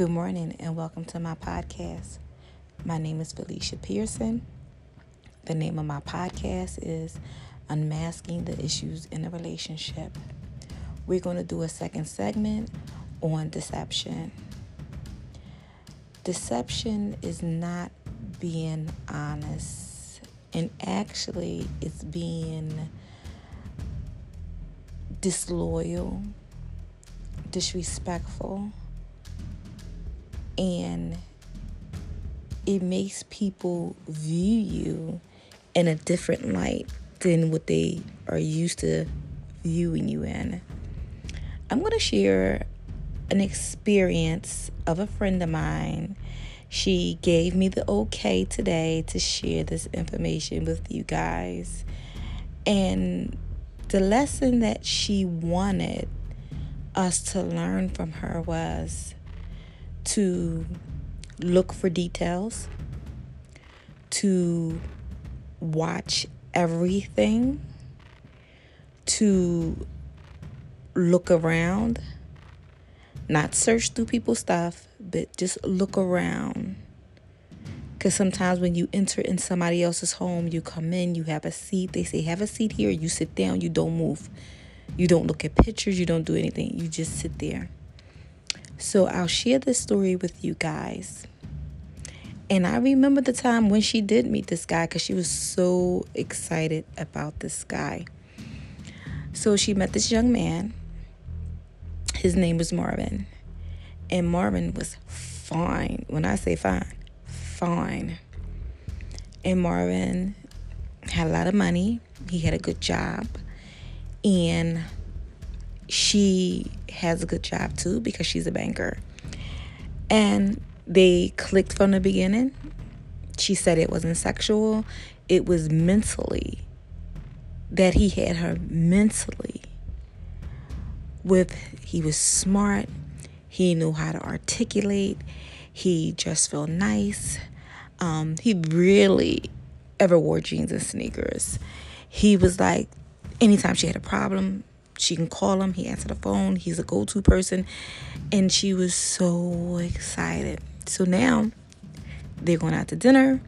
Good morning and welcome to my podcast. My name is Felicia Pearson. The name of my podcast is Unmasking the Issues in a Relationship. We're going to do a second segment on deception. Deception is not being honest, and actually, it's being disloyal, disrespectful and it makes people view you in a different light than what they are used to viewing you in. I'm going to share an experience of a friend of mine. She gave me the okay today to share this information with you guys. And the lesson that she wanted us to learn from her was to look for details, to watch everything, to look around, not search through people's stuff, but just look around. Because sometimes when you enter in somebody else's home, you come in, you have a seat. They say, have a seat here. You sit down, you don't move. You don't look at pictures, you don't do anything. You just sit there. So I'll share this story with you guys. And I remember the time when she did meet this guy because she was so excited about this guy. So she met this young man. His name was Marvin. And Marvin was fine. When I say fine, fine. And Marvin had a lot of money, he had a good job. And she has a good job too because she's a banker. And they clicked from the beginning. She said it wasn't sexual, it was mentally that he had her mentally with he was smart, he knew how to articulate, he just felt nice. Um, he really ever wore jeans and sneakers. He was like anytime she had a problem, she can call him. He answered the phone. He's a go to person. And she was so excited. So now they're going out to dinner.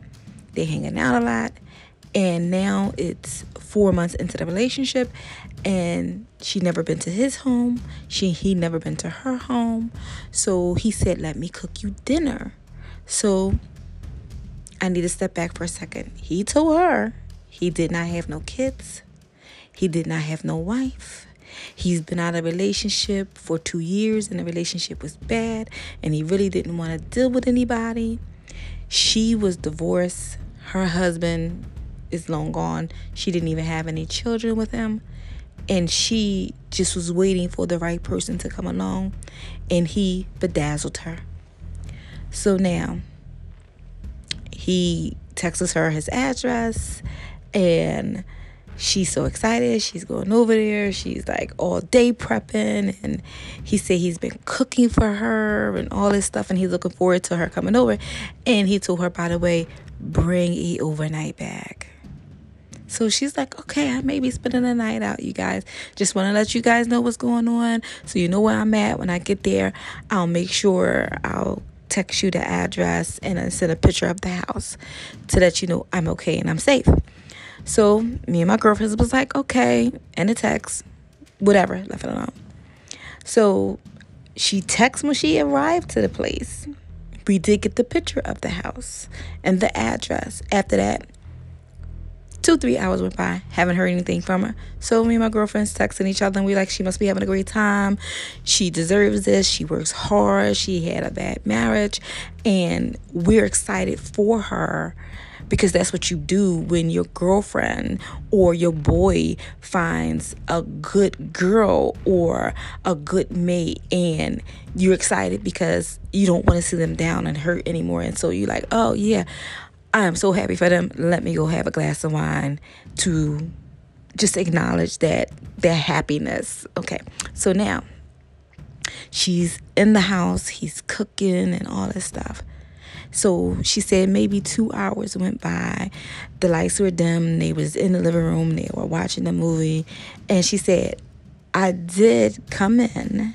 They're hanging out a lot. And now it's four months into the relationship and she never been to his home she he never been to her home so he said let me cook you dinner so i need to step back for a second he told her he did not have no kids he did not have no wife He's been out of relationship for two years and the relationship was bad and he really didn't want to deal with anybody. She was divorced. Her husband is long gone. She didn't even have any children with him. And she just was waiting for the right person to come along and he bedazzled her. So now he texts her his address and she's so excited. She's going over there. She's like all day prepping. And he said he's been cooking for her and all this stuff. And he's looking forward to her coming over. And he told her, by the way, bring a overnight bag. So she's like, okay, I may be spending the night out, you guys. Just want to let you guys know what's going on. So you know where I'm at. When I get there, I'll make sure I'll text you the address and then send a picture of the house to let you know I'm okay and I'm safe. So me and my girlfriends was like, okay, and a text, whatever, left it alone. So she texts when she arrived to the place. We did get the picture of the house and the address. After that, two, three hours went by, haven't heard anything from her. So me and my girlfriends texting each other and we like she must be having a great time. She deserves this. She works hard. She had a bad marriage. And we're excited for her because that's what you do when your girlfriend or your boy finds a good girl or a good mate and you're excited because you don't want to see them down and hurt anymore. And so you're like oh yeah i am so happy for them. Let me go have a glass of wine to just acknowledge that their happiness. Okay so now she's in the house he's cooking and all this stuff so she said maybe two hours went by. The lights were dim. They was in the living room. They were watching the movie. And she said, I did come in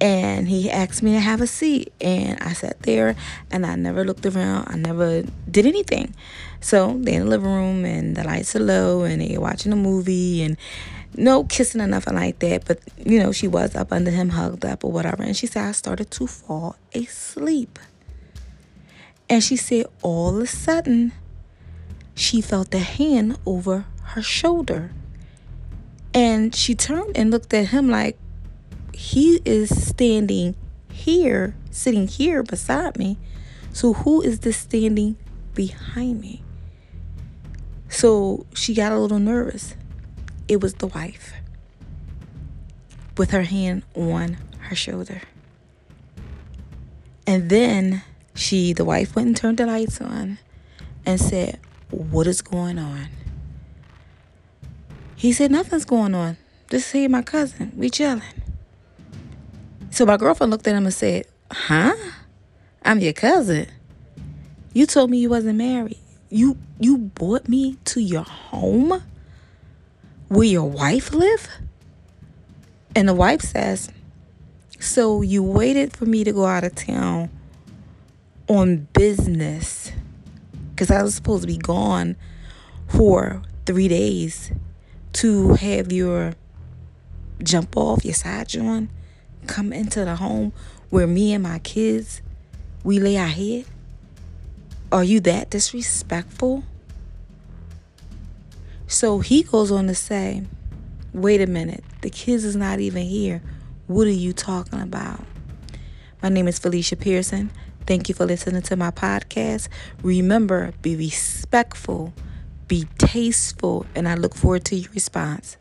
and he asked me to have a seat and i sat there and i never looked around i never did anything so they're in the living room and the lights are low and they're watching a movie and no kissing or nothing like that but you know she was up under him hugged up or whatever and she said i started to fall asleep and she said all of a sudden she felt a hand over her shoulder and she turned and looked at him like he is standing here, sitting here beside me. So who is this standing behind me? So she got a little nervous. It was the wife with her hand on her shoulder. And then she, the wife, went and turned the lights on and said, What is going on? He said, Nothing's going on. Just see my cousin. We chilling. So my girlfriend looked at him and said, Huh? I'm your cousin. You told me you wasn't married. You you brought me to your home where your wife live? And the wife says, So you waited for me to go out of town on business because I was supposed to be gone for three days to have your jump off, your side joint come into the home where me and my kids we lay our head? Are you that disrespectful? So he goes on to say, Wait a minute, the kids is not even here. What are you talking about? My name is Felicia Pearson. Thank you for listening to my podcast. Remember, be respectful, be tasteful, and I look forward to your response.